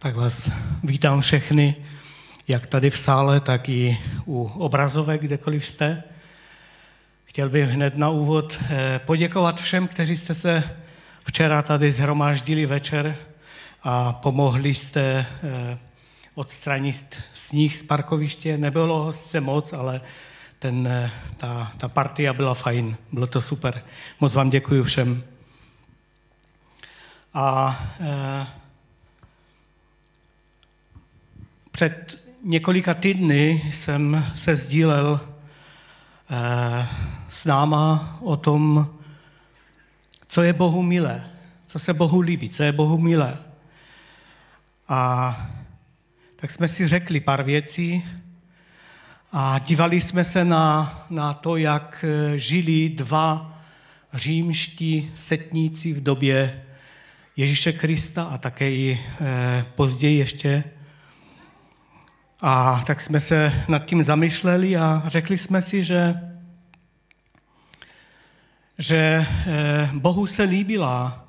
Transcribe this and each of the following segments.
Tak vás vítám všechny, jak tady v sále, tak i u obrazovek, kdekoliv jste. Chtěl bych hned na úvod eh, poděkovat všem, kteří jste se včera tady zhromáždili večer a pomohli jste eh, odstranit sníh z parkoviště. Nebylo ho sice moc, ale ten, eh, ta, ta partia byla fajn, bylo to super. Moc vám děkuji všem. A e, před několika týdny jsem se sdílel e, s náma o tom, co je Bohu milé, co se Bohu líbí, co je Bohu milé. A tak jsme si řekli pár věcí a dívali jsme se na, na to, jak žili dva římští setníci v době Ježíše Krista a také i eh, později ještě. A tak jsme se nad tím zamýšleli a řekli jsme si, že, že eh, Bohu se líbila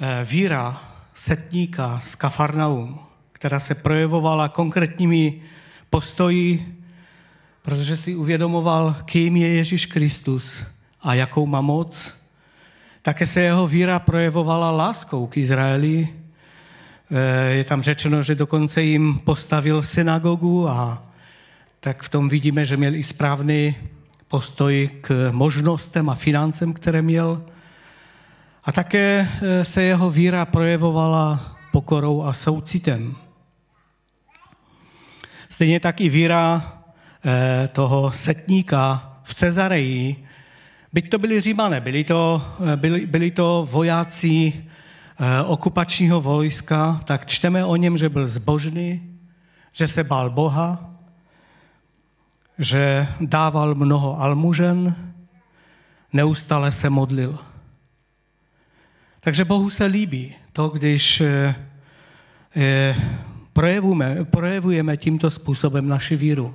eh, víra setníka z Kafarnaum, která se projevovala konkrétními postoji, protože si uvědomoval, kým je Ježíš Kristus a jakou má moc také se jeho víra projevovala láskou k Izraeli. Eh, je tam řečeno, že dokonce jim postavil synagogu a tak v tom vidíme, že měl i správný postoj k možnostem a financem, které měl. A také eh, se jeho víra projevovala pokorou a soucitem. Stejně tak i víra eh, toho setníka v Cezareji Byť to byli římané, byli to, byli, byli to vojáci okupačního vojska, tak čteme o něm, že byl zbožný, že se bál Boha, že dával mnoho almužen, neustále se modlil. Takže Bohu se líbí to, když eh, eh, projevujeme, projevujeme tímto způsobem naši víru.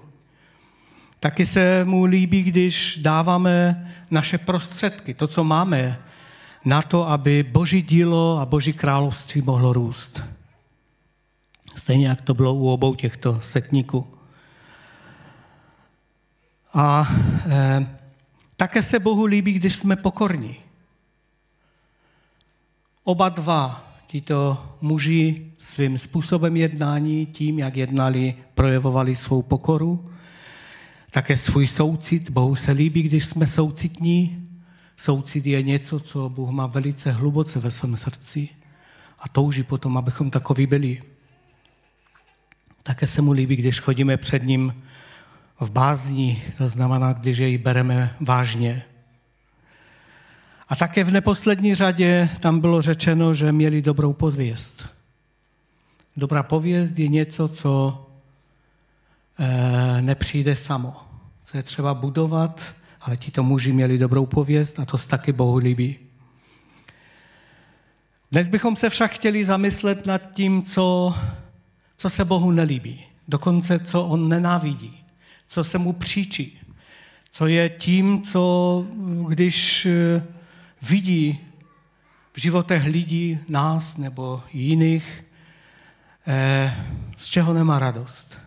Taky se mu líbí, když dáváme naše prostředky, to, co máme, na to, aby Boží dílo a Boží království mohlo růst. Stejně jak to bylo u obou těchto setníků. A e, také se Bohu líbí, když jsme pokorní. Oba dva, tito muži svým způsobem jednání, tím, jak jednali, projevovali svou pokoru také svůj soucit. Bohu se líbí, když jsme soucitní. Soucit je něco, co Bůh má velice hluboce ve svém srdci a touží potom, abychom takový byli. Také se mu líbí, když chodíme před ním v bázni, to znamená, když jej bereme vážně. A také v neposlední řadě tam bylo řečeno, že měli dobrou pověst. Dobrá pověst je něco, co e, nepřijde samo co je třeba budovat, ale tito muži měli dobrou pověst a to se taky Bohu líbí. Dnes bychom se však chtěli zamyslet nad tím, co, co se Bohu nelíbí, dokonce co on nenávidí, co se mu příčí, co je tím, co když eh, vidí v životech lidí, nás nebo jiných, eh, z čeho nemá radost.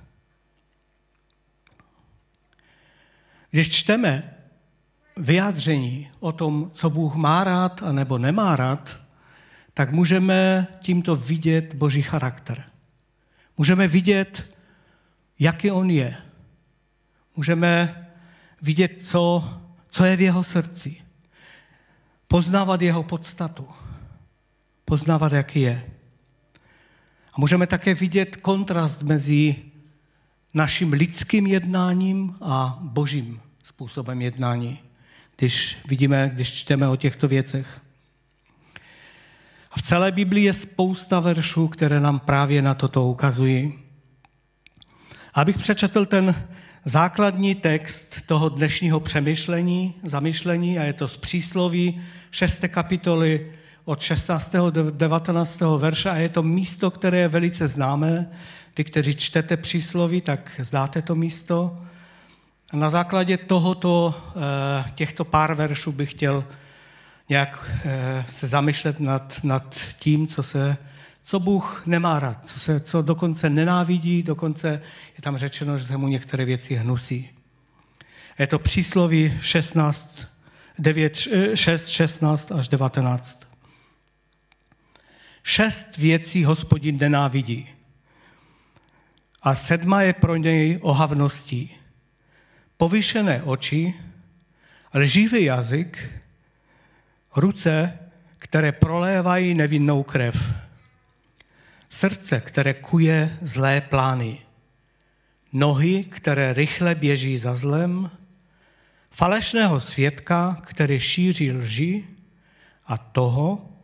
Když čteme vyjádření o tom, co Bůh má rád a nebo nemá rád, tak můžeme tímto vidět Boží charakter. Můžeme vidět, jaký on je. Můžeme vidět, co, co je v jeho srdci. Poznávat jeho podstatu. Poznávat, jaký je. A můžeme také vidět kontrast mezi naším lidským jednáním a božím způsobem jednání, když vidíme, když čteme o těchto věcech. A v celé Biblii je spousta veršů, které nám právě na toto ukazují. Abych přečetl ten základní text toho dnešního přemýšlení, zamyšlení, a je to z přísloví 6. kapitoly od 16. do 19. verše a je to místo, které je velice známé, vy, kteří čtete přísloví, tak zdáte to místo. Na základě tohoto, eh, těchto pár veršů bych chtěl nějak eh, se zamýšlet nad, nad tím, co se, co Bůh nemá rád, co, se, co dokonce nenávidí, dokonce je tam řečeno, že se mu některé věci hnusí. Je to přísloví 16, 9, 6, 16 až 19. Šest věcí hospodin nenávidí. A sedma je pro něj ohavností. Povyšené oči, lživý jazyk, ruce, které prolévají nevinnou krev, srdce, které kuje zlé plány, nohy, které rychle běží za zlem, falešného svědka, který šíří lži a toho,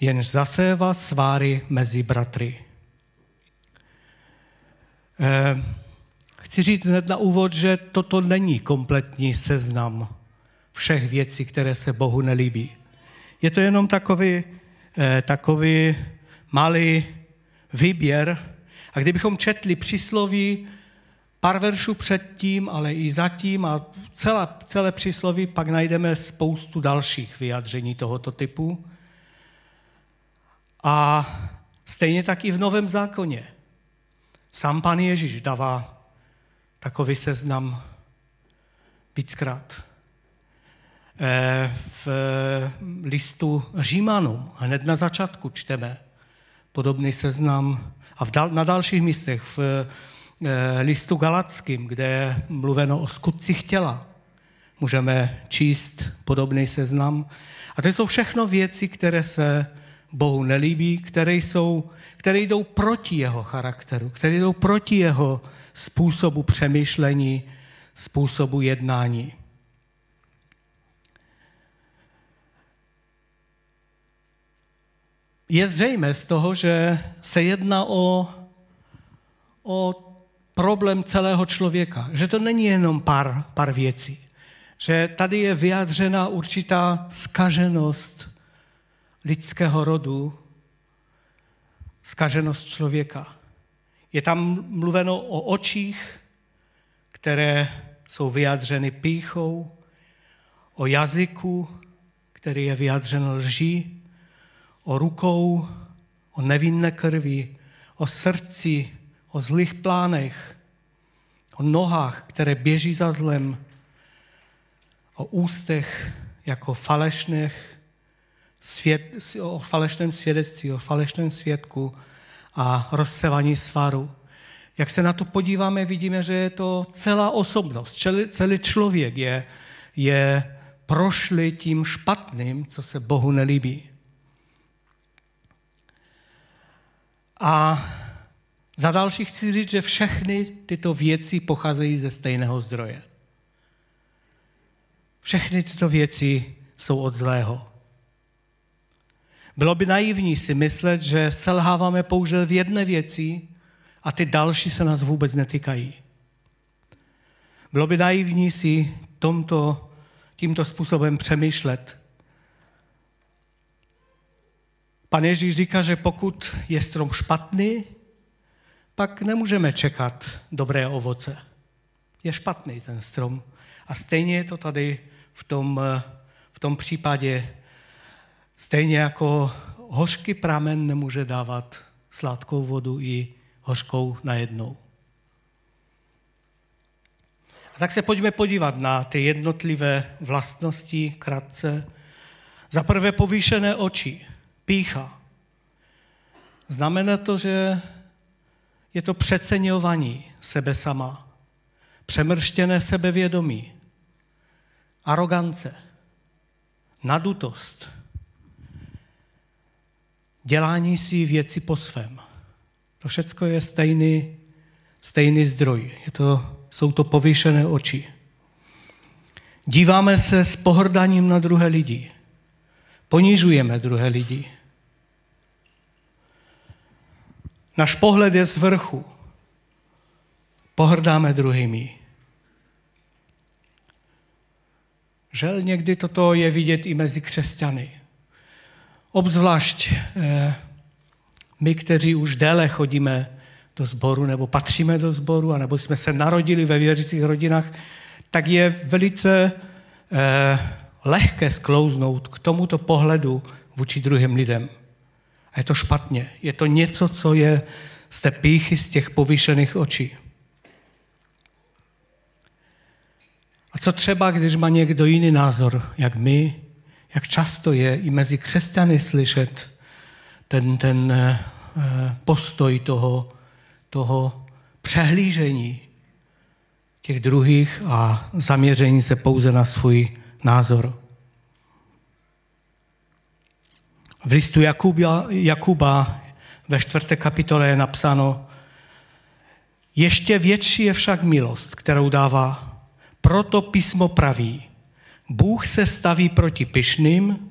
jenž zasévá sváry mezi bratry. Eh, chci říct hned na úvod, že toto není kompletní seznam všech věcí, které se Bohu nelíbí. Je to jenom takový, eh, takový malý výběr. A kdybychom četli přísloví pár veršů předtím, ale i zatím a celé, celé přísloví, pak najdeme spoustu dalších vyjádření tohoto typu. A stejně tak i v Novém zákoně. Sám pan Ježíš dává takový seznam víckrát. Eh, v listu Římanům hned na začátku čteme podobný seznam a v dal, na dalších místech v eh, listu Galackým, kde je mluveno o skutcích těla, můžeme číst podobný seznam. A to jsou všechno věci, které se Bohu nelíbí, které, jsou, které jdou proti jeho charakteru, které jdou proti jeho způsobu přemýšlení, způsobu jednání. Je zřejmé z toho, že se jedná o, o problém celého člověka, že to není jenom pár, pár věcí, že tady je vyjádřena určitá skaženost lidského rodu, skaženost člověka. Je tam mluveno o očích, které jsou vyjádřeny píchou, o jazyku, který je vyjádřen lží, o rukou, o nevinné krvi, o srdci, o zlých plánech, o nohách, které běží za zlem, o ústech jako falešných, svět, o falešném svědectví, o falešném svědku a rozsevaní svaru. Jak se na to podíváme, vidíme, že je to celá osobnost, celý, celý člověk je, je prošli tím špatným, co se Bohu nelíbí. A za další chci říct, že všechny tyto věci pocházejí ze stejného zdroje. Všechny tyto věci jsou od zlého. Bylo by naivní si myslet, že selháváme pouze v jedné věci a ty další se nás vůbec netýkají. Bylo by naivní si tomto, tímto způsobem přemýšlet. Pan Ježíš říká, že pokud je strom špatný, pak nemůžeme čekat dobré ovoce. Je špatný ten strom. A stejně je to tady v tom, v tom případě Stejně jako hořký pramen nemůže dávat sladkou vodu i hořkou najednou. A tak se pojďme podívat na ty jednotlivé vlastnosti krátce. Za prvé povýšené oči, pícha. Znamená to, že je to přeceňování sebe sama, přemrštěné sebevědomí, arogance, nadutost, dělání si věci po svém. To všechno je stejný, stejný zdroj. Je to, jsou to povýšené oči. Díváme se s pohrdaním na druhé lidi. Ponižujeme druhé lidi. Náš pohled je z vrchu. Pohrdáme druhými. Žel někdy toto je vidět i mezi křesťany. Obzvlášť eh, my, kteří už déle chodíme do sboru nebo patříme do sboru, anebo jsme se narodili ve věřících rodinách, tak je velice eh, lehké sklouznout k tomuto pohledu vůči druhým lidem. A je to špatně. Je to něco, co je z té píchy, z těch povýšených očí. A co třeba, když má někdo jiný názor, jak my, jak často je i mezi křesťany slyšet ten, ten eh, postoj toho, toho přehlížení těch druhých a zaměření se pouze na svůj názor. V listu Jakuba, Jakuba ve čtvrté kapitole je napsáno, ještě větší je však milost, kterou dává. Proto písmo praví, Bůh se staví proti pyšným,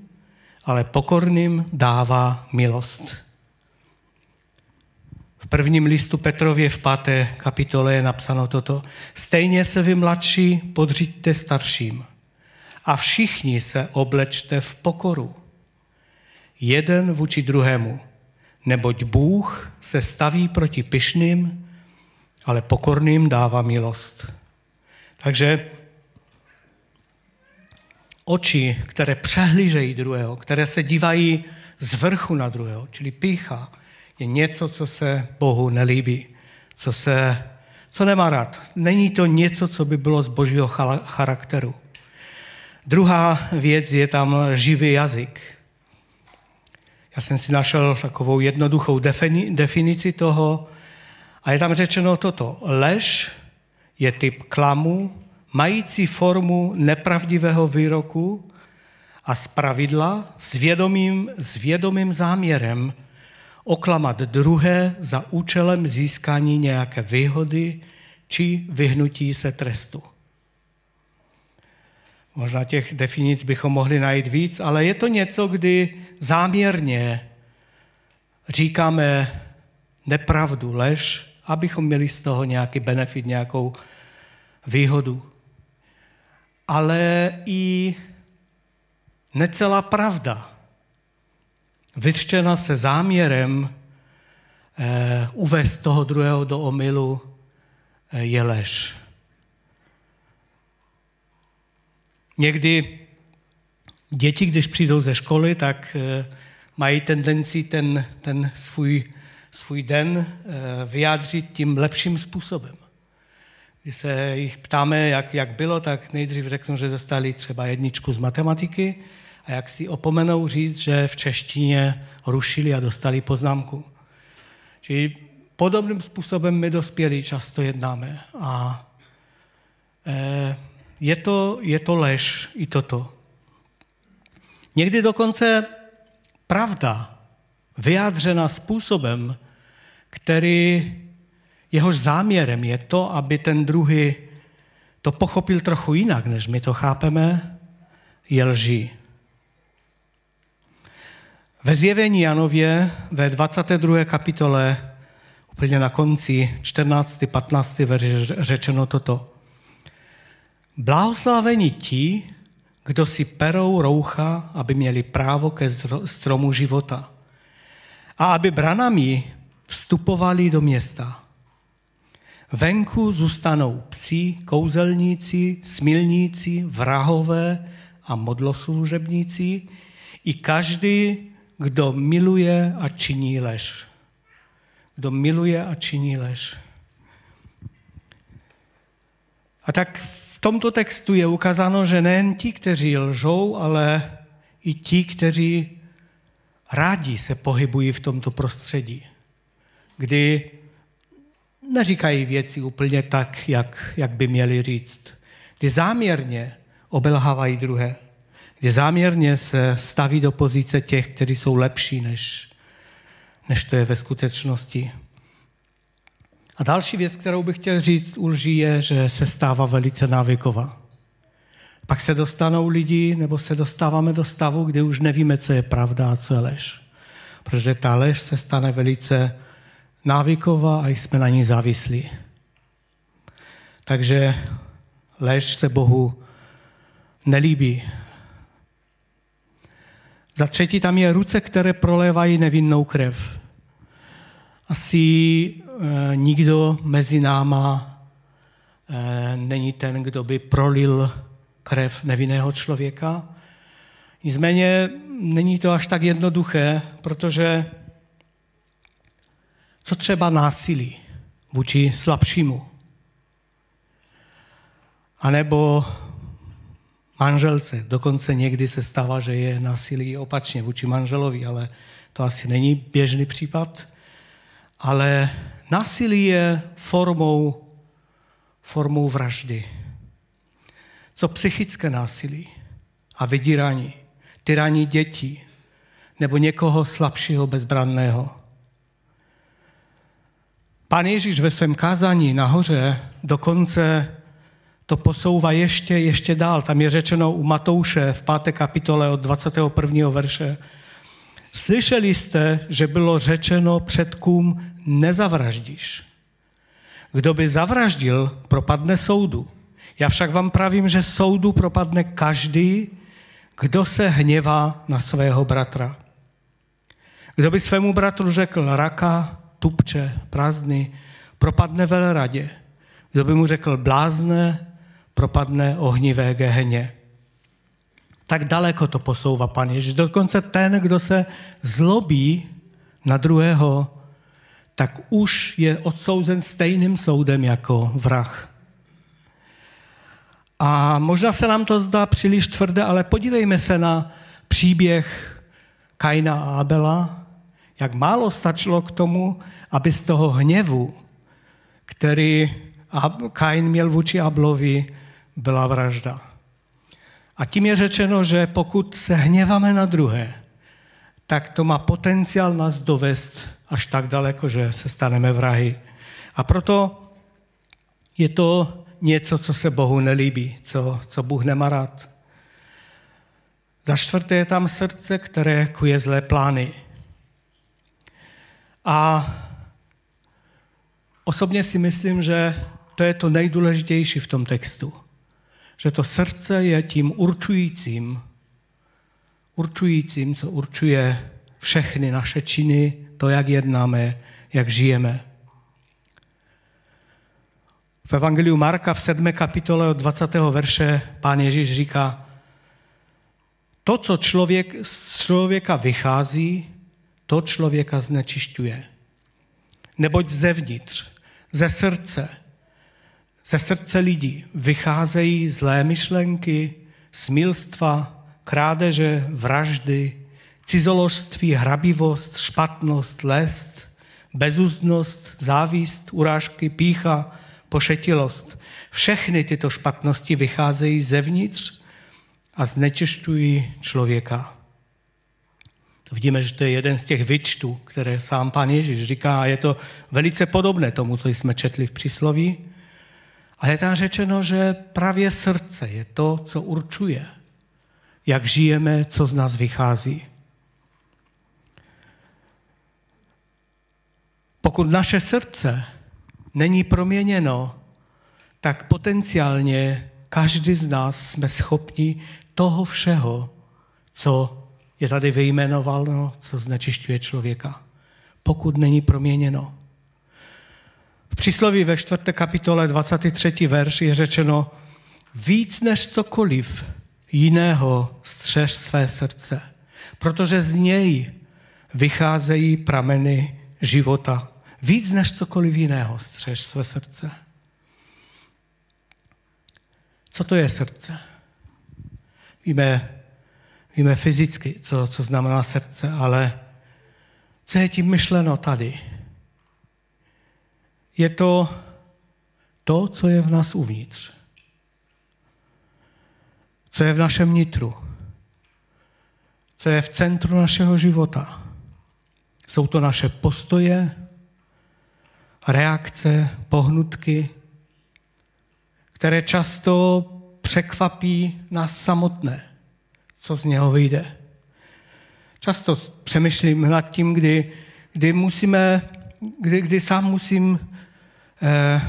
ale pokorným dává milost. V prvním listu Petrově v páté kapitole je napsáno toto. Stejně se vy mladší podříďte starším a všichni se oblečte v pokoru. Jeden vůči druhému, neboť Bůh se staví proti pyšným, ale pokorným dává milost. Takže oči, které přehlížejí druhého, které se dívají z vrchu na druhého, čili pícha, je něco, co se Bohu nelíbí, co, se, co nemá rád. Není to něco, co by bylo z božího charakteru. Druhá věc je tam živý jazyk. Já jsem si našel takovou jednoduchou definici toho a je tam řečeno toto. Lež je typ klamu, mající formu nepravdivého výroku a pravidla s vědomým, s vědomým záměrem oklamat druhé za účelem získání nějaké výhody či vyhnutí se trestu. Možná těch definic bychom mohli najít víc, ale je to něco, kdy záměrně říkáme nepravdu, lež, abychom měli z toho nějaký benefit, nějakou výhodu. Ale i necelá pravda, vyřčena se záměrem eh, uvést toho druhého do omylu, eh, je lež. Někdy děti, když přijdou ze školy, tak eh, mají tendenci ten, ten svůj, svůj den eh, vyjádřit tím lepším způsobem. Když se jich ptáme, jak, jak bylo, tak nejdřív řeknou, že dostali třeba jedničku z matematiky a jak si opomenou říct, že v češtině rušili a dostali poznámku. Čili podobným způsobem my dospělí často jednáme. A e, je to, je to lež i toto. Někdy dokonce pravda vyjádřena způsobem, který jehož záměrem je to, aby ten druhý to pochopil trochu jinak, než my to chápeme, je lží. Ve zjevení Janově ve 22. kapitole, úplně na konci 14. 15. verš řečeno toto. Blahoslaveni ti, kdo si perou roucha, aby měli právo ke stromu života a aby branami vstupovali do města. Venku zůstanou psi, kouzelníci, smilníci, vrahové a modloslužebníci i každý, kdo miluje a činí lež. Kdo miluje a činí lež. A tak tomto textu je ukázáno, že nejen ti, kteří lžou, ale i ti, kteří rádi se pohybují v tomto prostředí, kdy neříkají věci úplně tak, jak, jak by měli říct, kdy záměrně obelhávají druhé, kdy záměrně se staví do pozice těch, kteří jsou lepší, než, než to je ve skutečnosti. A další věc, kterou bych chtěl říct u lží, je, že se stává velice návyková. Pak se dostanou lidi, nebo se dostáváme do stavu, kdy už nevíme, co je pravda a co je lež. Protože ta lež se stane velice návyková a jsme na ní závislí. Takže lež se Bohu nelíbí. Za třetí tam je ruce, které prolévají nevinnou krev. Asi e, nikdo mezi náma e, není ten, kdo by prolil krev nevinného člověka. Nicméně není to až tak jednoduché, protože Co třeba násilí vůči slabšímu? A nebo manželce. Dokonce někdy se stává, že je násilí opačně vůči manželovi, ale to asi není běžný případ. Ale násilí je formou, formou vraždy. Co psychické násilí a vydírání, tyrání dětí nebo někoho slabšího, bezbranného. Pán Ježíš ve svém kázání nahoře dokonce to posouvá ještě, ještě dál. Tam je řečeno u Matouše v páté kapitole od 21. verše. Slyšeli jste, že bylo řečeno předkům nezavraždíš. Kdo by zavraždil, propadne soudu. Já však vám pravím, že soudu propadne každý, kdo se hněvá na svého bratra. Kdo by svému bratru řekl raka, tupče, prázdný, propadne veleradě. Kdo by mu řekl blázne, propadne ohnivé geheně. Tak daleko to posouvá pan Ježíš. Dokonce ten, kdo se zlobí na druhého, tak už je odsouzen stejným soudem jako vrah. A možná se nám to zdá příliš tvrdé, ale podívejme se na příběh Kaina a Abela, jak málo stačilo k tomu, aby z toho hněvu, který Kain měl vůči Ablovi, byla vražda. A tím je řečeno, že pokud se hněváme na druhé, tak to má potenciál nás dovést až tak daleko, že se staneme vrahy. A proto je to něco, co se Bohu nelíbí, co, co Bůh nemá rád. Za čtvrté je tam srdce, které kuje zlé plány. A osobně si myslím, že to je to nejdůležitější v tom textu že to srdce je tím určujícím, určujícím, co určuje všechny naše činy, to, jak jednáme, jak žijeme. V Evangeliu Marka v 7. kapitole od 20. verše pán Ježíš říká, to, co člověk, z člověka vychází, to člověka znečišťuje. Neboť zevnitř, ze srdce, ze srdce lidí vycházejí zlé myšlenky, smilstva, krádeže, vraždy, cizoložství, hrabivost, špatnost, lest, bezúznost, závist, urážky, pícha, pošetilost. Všechny tyto špatnosti vycházejí zevnitř a znečišťují člověka. Vidíme, že to je jeden z těch vyčtů, které sám pán Ježíš říká a je to velice podobné tomu, co jsme četli v přísloví. A je tam řečeno, že právě srdce je to, co určuje, jak žijeme, co z nás vychází. Pokud naše srdce není proměněno, tak potenciálně každý z nás jsme schopni toho všeho, co je tady vyjmenováno, co znečišťuje člověka. Pokud není proměněno. V přísloví ve čtvrté kapitole 23. verš je řečeno, víc než cokoliv jiného střež své srdce, protože z něj vycházejí prameny života. Víc než cokoliv jiného střež své srdce. Co to je srdce? Víme, víme fyzicky, co, co znamená srdce, ale co je tím myšleno tady? je to to, co je v nás uvnitř. Co je v našem nitru. Co je v centru našeho života. Jsou to naše postoje, reakce, pohnutky, které často překvapí nás samotné, co z něho vyjde. Často přemýšlím nad tím, kdy, kdy musíme, kdy, kdy sám musím Eh,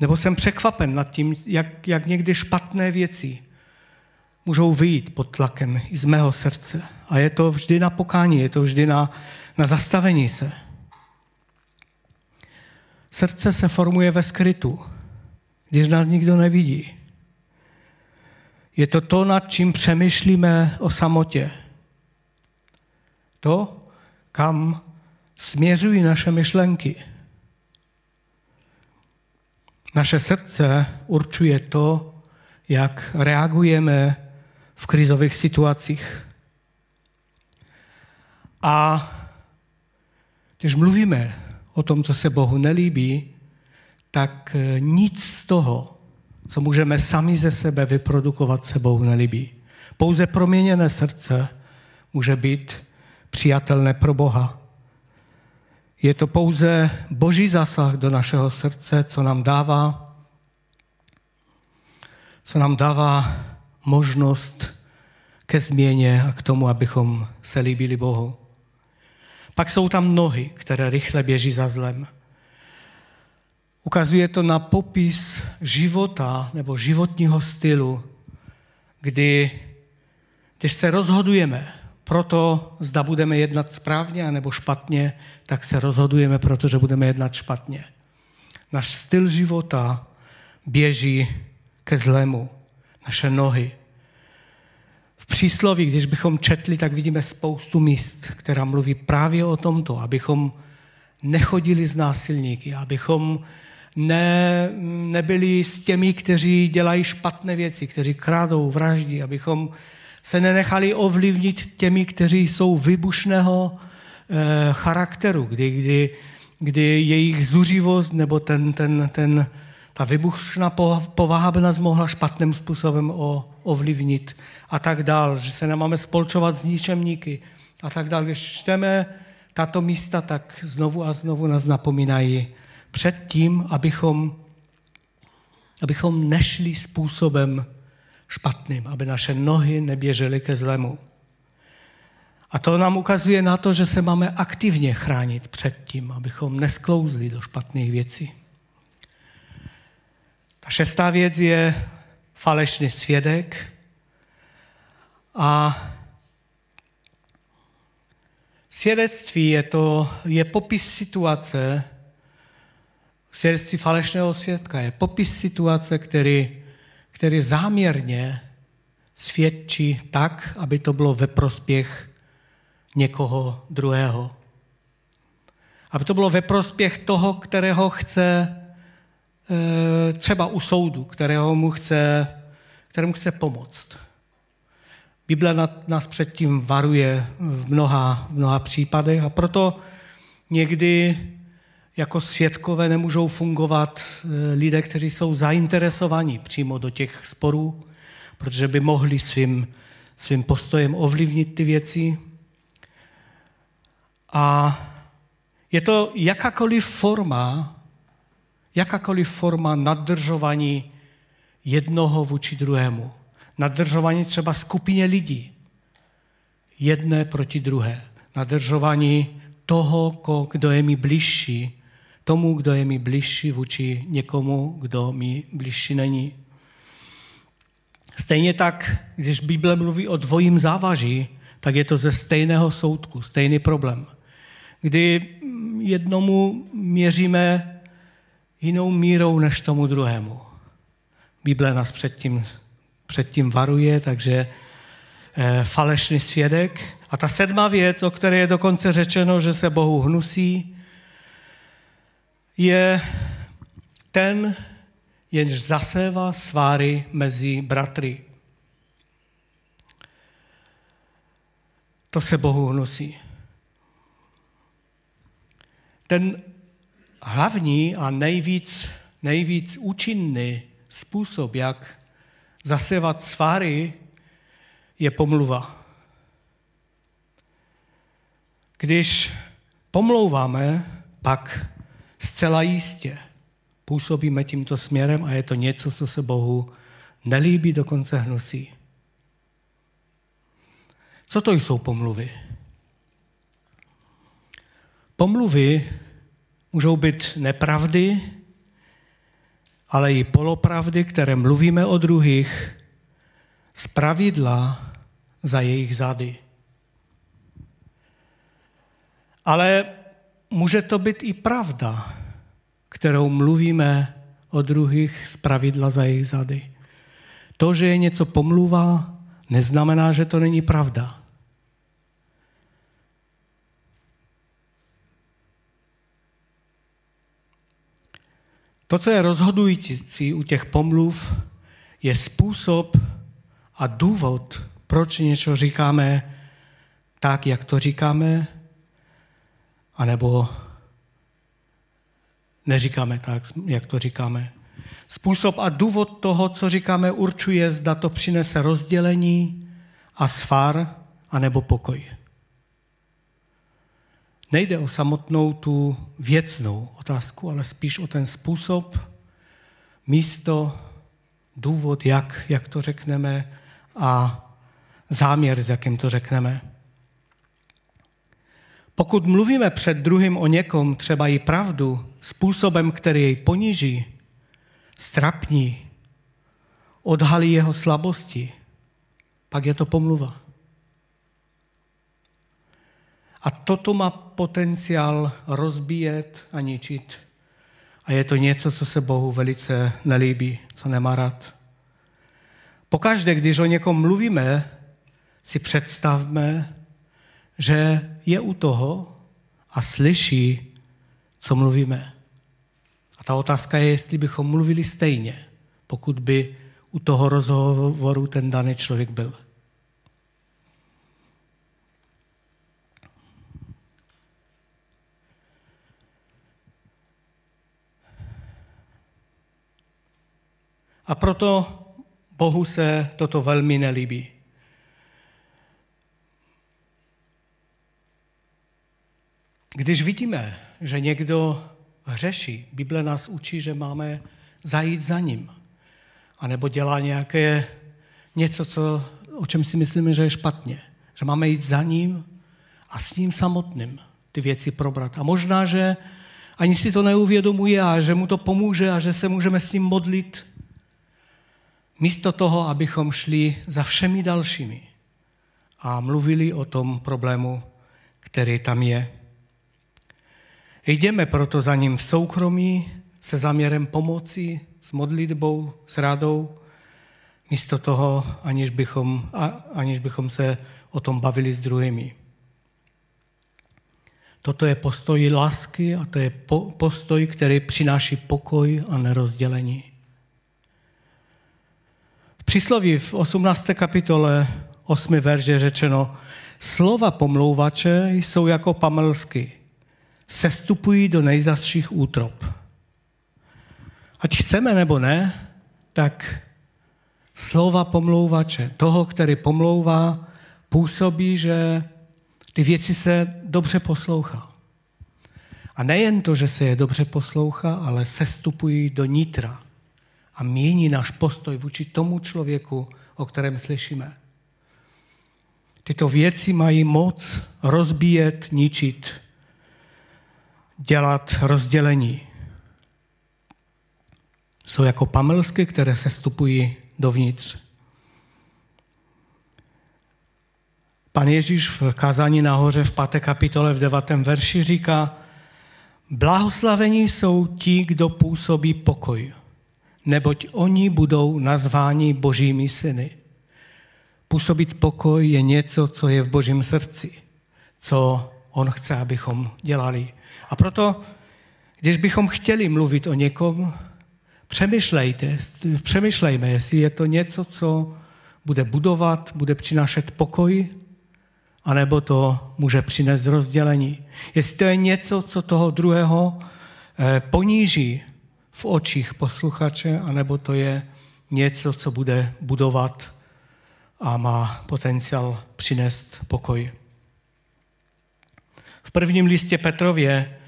nebo jsem překvapen nad tím, jak, jak někdy špatné věci můžou vyjít pod tlakem i z mého srdce. A je to vždy na pokání, je to vždy na, na zastavení se. Srdce se formuje ve skrytu, když nás nikdo nevidí. Je to to, nad čím přemýšlíme o samotě. To, kam směřují naše myšlenky. Naše srdce určuje to, jak reagujeme v krizových situacích. A když mluvíme o tom, co se Bohu nelíbí, tak nic z toho, co můžeme sami ze sebe vyprodukovat, se Bohu nelíbí. Pouze proměněné srdce může být přijatelné pro Boha. Je to pouze boží zásah do našeho srdce, co nám dává, co nám dává možnost ke změně a k tomu, abychom se líbili Bohu. Pak jsou tam nohy, které rychle běží za zlem. Ukazuje to na popis života nebo životního stylu, kdy, když se rozhodujeme pro to, zda budeme jednat správně nebo špatně, tak se rozhodujeme, protože budeme jednat špatně. Náš styl života běží ke zlému. Naše nohy. V přísloví, když bychom četli, tak vidíme spoustu míst, která mluví právě o tomto, abychom nechodili z násilníky, abychom ne, nebyli s těmi, kteří dělají špatné věci, kteří krádou, vraždí, abychom se nenechali ovlivnit těmi, kteří jsou vybušného eh, charakteru, kdy, kdy, kdy jejich zuřivost nebo ten, ten, ten, ta vybušná povaha by nás mohla špatným způsobem o, ovlivnit a tak dál, že se nemáme spolčovat s ničemníky a tak dál. Když čteme tato místa, tak znovu a znovu nás napomínají před tím, abychom, abychom nešli způsobem špatným, aby naše nohy neběžely ke zlému. A to nám ukazuje na to, že se máme aktivně chránit před tím, abychom nesklouzli do špatných věcí. Ta šestá věc je falešný svědek a svědectví je, to, je popis situace, svědectví falešného svědka je popis situace, který, který záměrně svědčí tak, aby to bylo ve prospěch někoho druhého. Aby to bylo ve prospěch toho, kterého chce e, třeba u soudu, kterého mu chce, kterému chce pomoct. Bible nás předtím varuje v mnoha, v mnoha případech a proto někdy jako svědkové nemůžou fungovat eh, lidé, kteří jsou zainteresovaní přímo do těch sporů, protože by mohli svým, svým postojem ovlivnit ty věci. A je to jakákoliv forma, jakákoliv forma nadržování jednoho vůči druhému. Nadržování třeba skupině lidí. Jedné proti druhé. Nadržování toho, kdo je mi bližší, tomu, kdo je mi bližší vůči někomu, kdo mi bližší není. Stejně tak, když Bible mluví o dvojím závaží, tak je to ze stejného soudku, stejný problém. Kdy jednomu měříme jinou mírou než tomu druhému. Bible nás předtím, předtím varuje, takže e, falešný svědek. A ta sedmá věc, o které je dokonce řečeno, že se Bohu hnusí, je ten, jenž zasévá sváry mezi bratry. To se Bohu hnusí. Ten hlavní a nejvíc, nejvíc účinný způsob, jak zasevat sváry, je pomluva. Když pomlouváme, pak zcela jistě působíme tímto směrem a je to něco, co se Bohu nelíbí, dokonce hnusí. Co to jsou pomluvy? Pomluvy můžou být nepravdy, ale i polopravdy, které mluvíme o druhých, z pravidla za jejich zady. Ale může to být i pravda, kterou mluvíme o druhých z pravidla za jejich zady. To, že je něco pomluvá, neznamená, že to není pravda. To, co je rozhodující u těch pomluv, je způsob a důvod, proč něco říkáme tak, jak to říkáme, anebo neříkáme tak, jak to říkáme. Způsob a důvod toho, co říkáme, určuje, zda to přinese rozdělení a svár, anebo pokoj. Nejde o samotnou tu věcnou otázku, ale spíš o ten způsob, místo, důvod, jak, jak to řekneme a záměr, s jakým to řekneme. Pokud mluvíme před druhým o někom, třeba i pravdu, způsobem, který jej poníží, strapní, odhalí jeho slabosti, pak je to pomluva. A toto má potenciál rozbíjet a ničit. A je to něco, co se Bohu velice nelíbí, co nemá rád. Pokaždé, když o někom mluvíme, si představme, že je u toho a slyší, co mluvíme. A ta otázka je, jestli bychom mluvili stejně, pokud by u toho rozhovoru ten daný člověk byl. A proto Bohu se toto velmi nelíbí. Když vidíme, že někdo hřeší, Bible nás učí, že máme zajít za ním. A nebo dělá nějaké něco, co, o čem si myslíme, že je špatně. Že máme jít za ním a s ním samotným ty věci probrat. A možná, že ani si to neuvědomuje a že mu to pomůže a že se můžeme s ním modlit Místo toho, abychom šli za všemi dalšími a mluvili o tom problému, který tam je. Jdeme proto za ním v soukromí se záměrem pomoci, s modlitbou, s radou, místo toho, aniž bychom, a, aniž bychom se o tom bavili s druhými. Toto je postoj lásky a to je postoj, který přináší pokoj a nerozdělení přísloví v 18. kapitole 8. verže řečeno, slova pomlouvače jsou jako pamelsky, sestupují do nejzastších útrop. Ať chceme nebo ne, tak slova pomlouvače, toho, který pomlouvá, působí, že ty věci se dobře poslouchá. A nejen to, že se je dobře poslouchá, ale sestupují do nitra a mění náš postoj vůči tomu člověku, o kterém slyšíme. Tyto věci mají moc rozbíjet, ničit, dělat rozdělení. Jsou jako pamelsky, které se stupují dovnitř. Pan Ježíš v kázání nahoře v 5. kapitole v 9. verši říká, blahoslavení jsou ti, kdo působí pokoj neboť oni budou nazváni božími syny. Působit pokoj je něco, co je v božím srdci, co on chce, abychom dělali. A proto, když bychom chtěli mluvit o někom, přemýšlejte, přemýšlejme, jestli je to něco, co bude budovat, bude přinášet pokoj, anebo to může přinést rozdělení. Jestli to je něco, co toho druhého eh, poníží, v očích posluchače, anebo to je něco, co bude budovat a má potenciál přinést pokoj. V prvním listě Petrově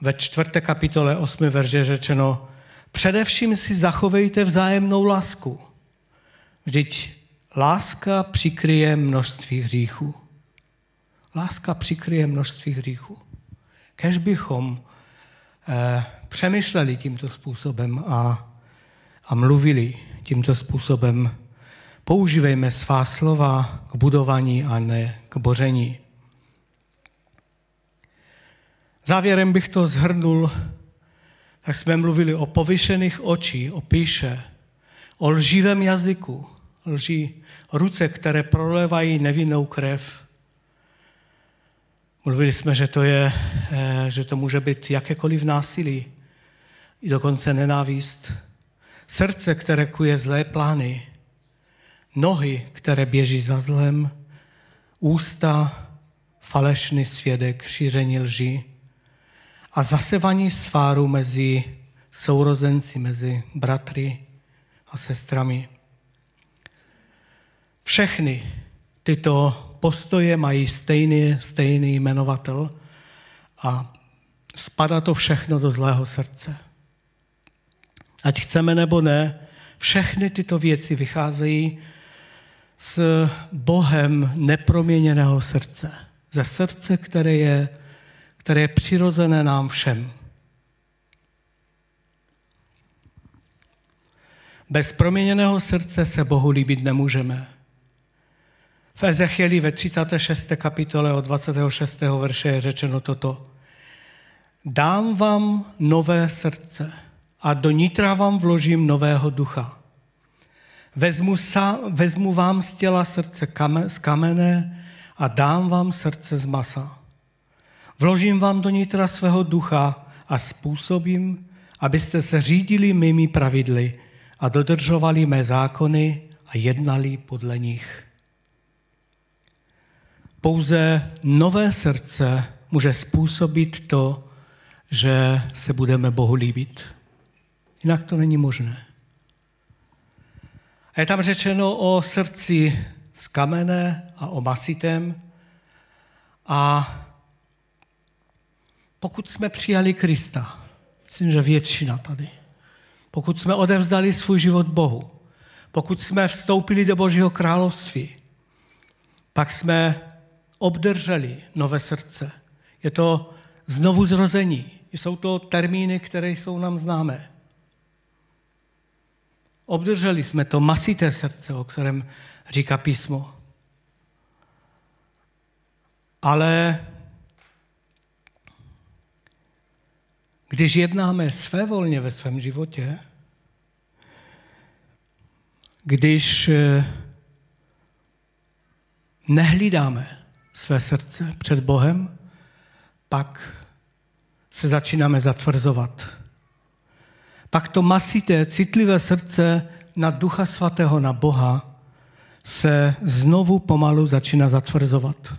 ve čtvrté kapitole 8. verže řečeno, především si zachovejte vzájemnou lásku. Vždyť láska přikryje množství hříchů. Láska přikryje množství hříchů. Kež bychom eh, přemýšleli tímto způsobem a, a mluvili tímto způsobem. Používejme svá slova k budování a ne k boření. Závěrem bych to zhrnul, tak jsme mluvili o povyšených očí, o píše, o lživém jazyku, lží ruce, které prolevají nevinnou krev. Mluvili jsme, že to, je, eh, že to může být jakékoliv násilí, i dokonce nenávist, srdce, které kuje zlé plány, nohy, které běží za zlem, ústa, falešný svědek, šíření lži a zasevaní sváru mezi sourozenci, mezi bratry a sestrami. Všechny tyto postoje mají stejný, stejný jmenovatel a spadá to všechno do zlého srdce. Ať chceme nebo ne, všechny tyto věci vycházejí s Bohem neproměněného srdce. Ze srdce, které je, které je přirozené nám všem. Bez proměněného srdce se Bohu líbit nemůžeme. V Ezechieli ve 36. kapitole od 26. verše je řečeno toto. Dám vám nové srdce a do nitra vám vložím nového ducha. Vezmu, sa, vezmu vám z těla srdce kame, z kamene a dám vám srdce z masa. Vložím vám do nitra svého ducha a způsobím, abyste se řídili mými pravidly a dodržovali mé zákony a jednali podle nich. Pouze nové srdce může způsobit to, že se budeme Bohu líbit. Jinak to není možné. A je tam řečeno o srdci z kamene a o masitém. A pokud jsme přijali Krista, myslím, že většina tady, pokud jsme odevzdali svůj život Bohu, pokud jsme vstoupili do Božího království, pak jsme obdrželi nové srdce. Je to znovu zrození. Jsou to termíny, které jsou nám známé. Obdrželi jsme to masité srdce, o kterém říká písmo. Ale když jednáme svévolně ve svém životě, když eh, nehlídáme své srdce před Bohem, pak se začínáme zatvrzovat. Pak to masité, citlivé srdce na Ducha Svatého, na Boha, se znovu pomalu začíná zatvrzovat.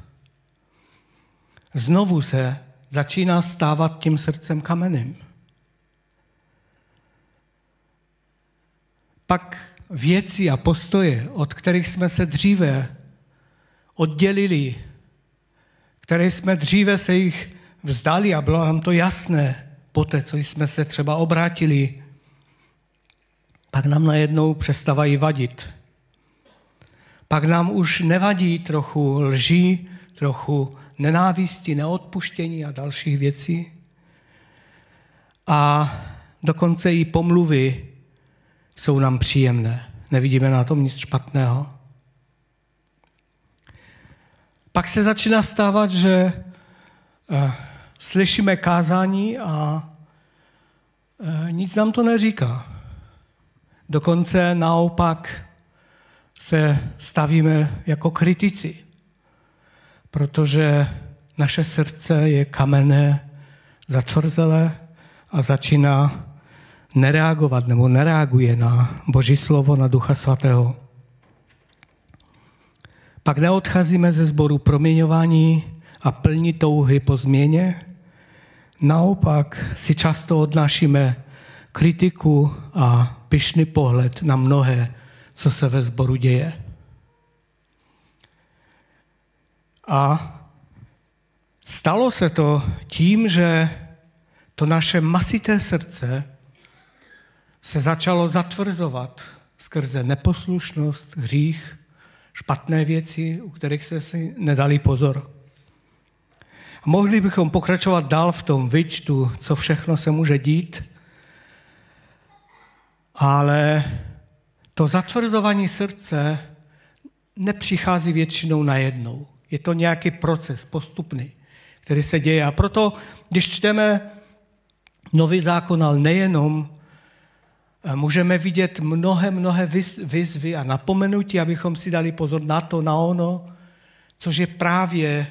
Znovu se začíná stávat tím srdcem kamenem. Pak věci a postoje, od kterých jsme se dříve oddělili, které jsme dříve se jich vzdali a bylo nám to jasné, poté, co jsme se třeba obrátili, pak nám najednou přestávají vadit. Pak nám už nevadí trochu lží, trochu nenávisti, neodpuštění a dalších věcí. A dokonce i pomluvy jsou nám příjemné. Nevidíme na tom nic špatného. Pak se začíná stávat, že eh, slyšíme kázání a e, nic nám to neříká. Dokonce naopak se stavíme jako kritici, protože naše srdce je kamenné, zatvrzelé a začíná nereagovat nebo nereaguje na Boží slovo, na Ducha Svatého. Pak neodcházíme ze sboru proměňování a plní touhy po změně, Naopak si často odnášíme kritiku a pyšný pohled na mnohé, co se ve sboru děje. A stalo se to tím, že to naše masité srdce se začalo zatvrzovat skrze neposlušnost, hřích, špatné věci, u kterých se si nedali pozor. A mohli bychom pokračovat dál v tom vyčtu, co všechno se může dít, ale to zatvrzování srdce nepřichází většinou najednou. Je to nějaký proces postupný, který se děje. A proto, když čteme nový zákon, ale nejenom, eh, můžeme vidět mnohé, mnohé výzvy a napomenutí, abychom si dali pozor na to, na ono, což je právě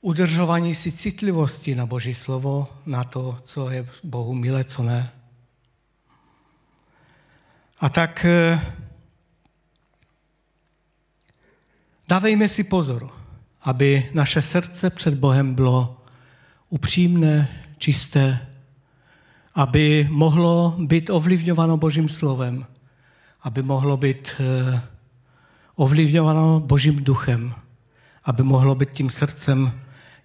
udržování si citlivosti na Boží slovo, na to, co je Bohu milé, co ne. A tak eh, dávejme si pozor, aby naše srdce před Bohem bylo upřímné, čisté, aby mohlo být ovlivňováno Božím slovem, aby mohlo být eh, ovlivňováno Božím duchem, aby mohlo být tím srdcem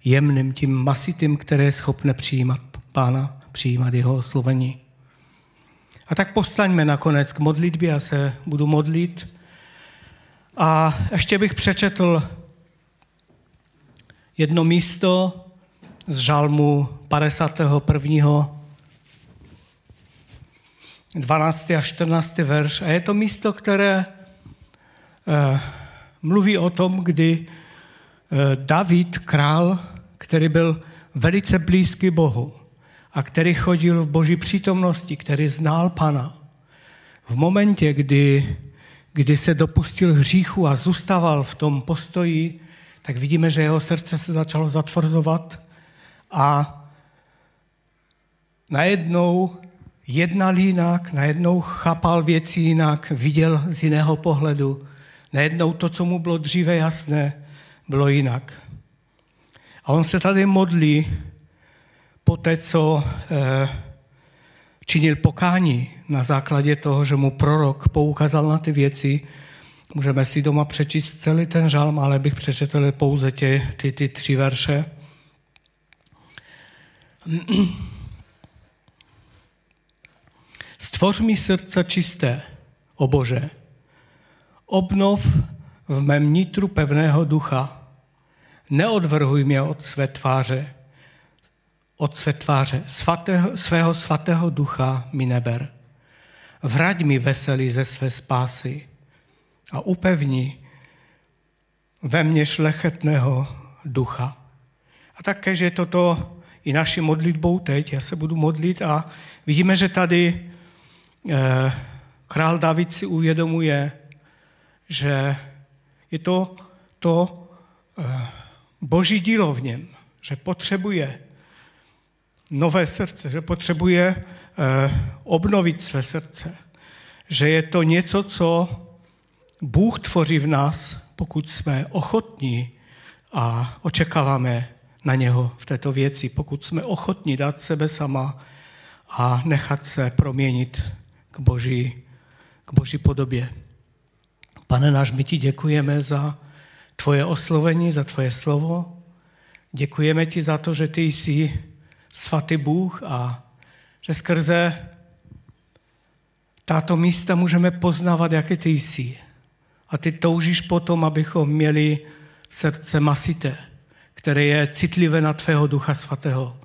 jemným, tím masitým, které je schopné přijímat Pána, přijímat jeho oslovení. A tak postaňme nakonec k modlitbě, já se budu modlit. A ještě bych přečetl jedno místo z žalmu 51. 12. a 14. verš. A je to místo, které eh, mluví o tom, kdy eh, David, král, který byl velice blízký Bohu a který chodil v boží přítomnosti, který znal Pana, v momentě, kdy, kdy se dopustil hříchu a zůstával v tom postoji, tak vidíme, že jeho srdce se začalo zatvrzovat a najednou jednal jinak, najednou chápal věci jinak, viděl z jiného pohledu. Najednou to, co mu bylo dříve jasné, bylo jinak. A on se tady modlí po té, co eh, činil pokání na základě toho, že mu prorok poukázal na ty věci. Můžeme si doma přečíst celý ten žalm, ale bych přečetl pouze tě, ty, ty tři verše. Stvoř mi srdce čisté, o Bože. Obnov v mém nitru pevného ducha. Neodvrhuj mě od své tváře. Od své tváře svatého, svého svatého ducha mi neber. Vrať mi veselí ze své spásy a upevni ve mně šlechetného ducha. A také, že toto i naší modlitbou teď, já se budu modlit a vidíme, že tady Eh, král David si uvědomuje, že je to to eh, boží dílo v něm, že potřebuje nové srdce, že potřebuje eh, obnovit své srdce, že je to něco, co Bůh tvoří v nás, pokud jsme ochotní a očekáváme na něho v této věci, pokud jsme ochotní dát sebe sama a nechat se proměnit k boží, k boží podobě. Pane náš, my ti děkujeme za tvoje oslovení, za tvoje slovo. Děkujeme ti za to, že ty jsi svatý Bůh a že skrze tato místa můžeme poznávat, jaké ty jsi. A ty toužíš potom, abychom měli srdce masité, které je citlivé na tvého ducha svatého,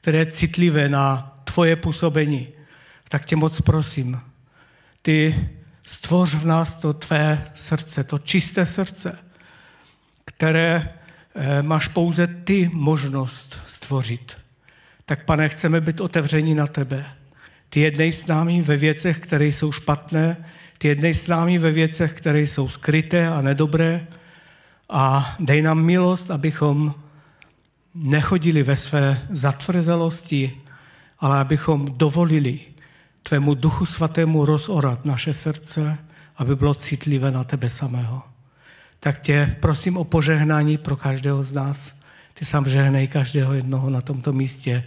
které je citlivé na tvoje působení, tak tě moc prosím, ty stvoř v nás to tvé srdce, to čisté srdce, které eh, máš pouze ty možnost stvořit. Tak pane, chceme být otevření na tebe. Ty jednej s námi ve věcech, které jsou špatné, ty jednej s námi ve věcech, které jsou skryté a nedobré a dej nám milost, abychom nechodili ve své zatvrzelosti, ale abychom dovolili, tvému duchu svatému rozorat naše srdce, aby bylo citlivé na tebe samého. Tak tě prosím o požehnání pro každého z nás. Ty sám žehnej každého jednoho na tomto místě,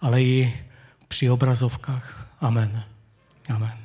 ale i při obrazovkách. Amen. Amen.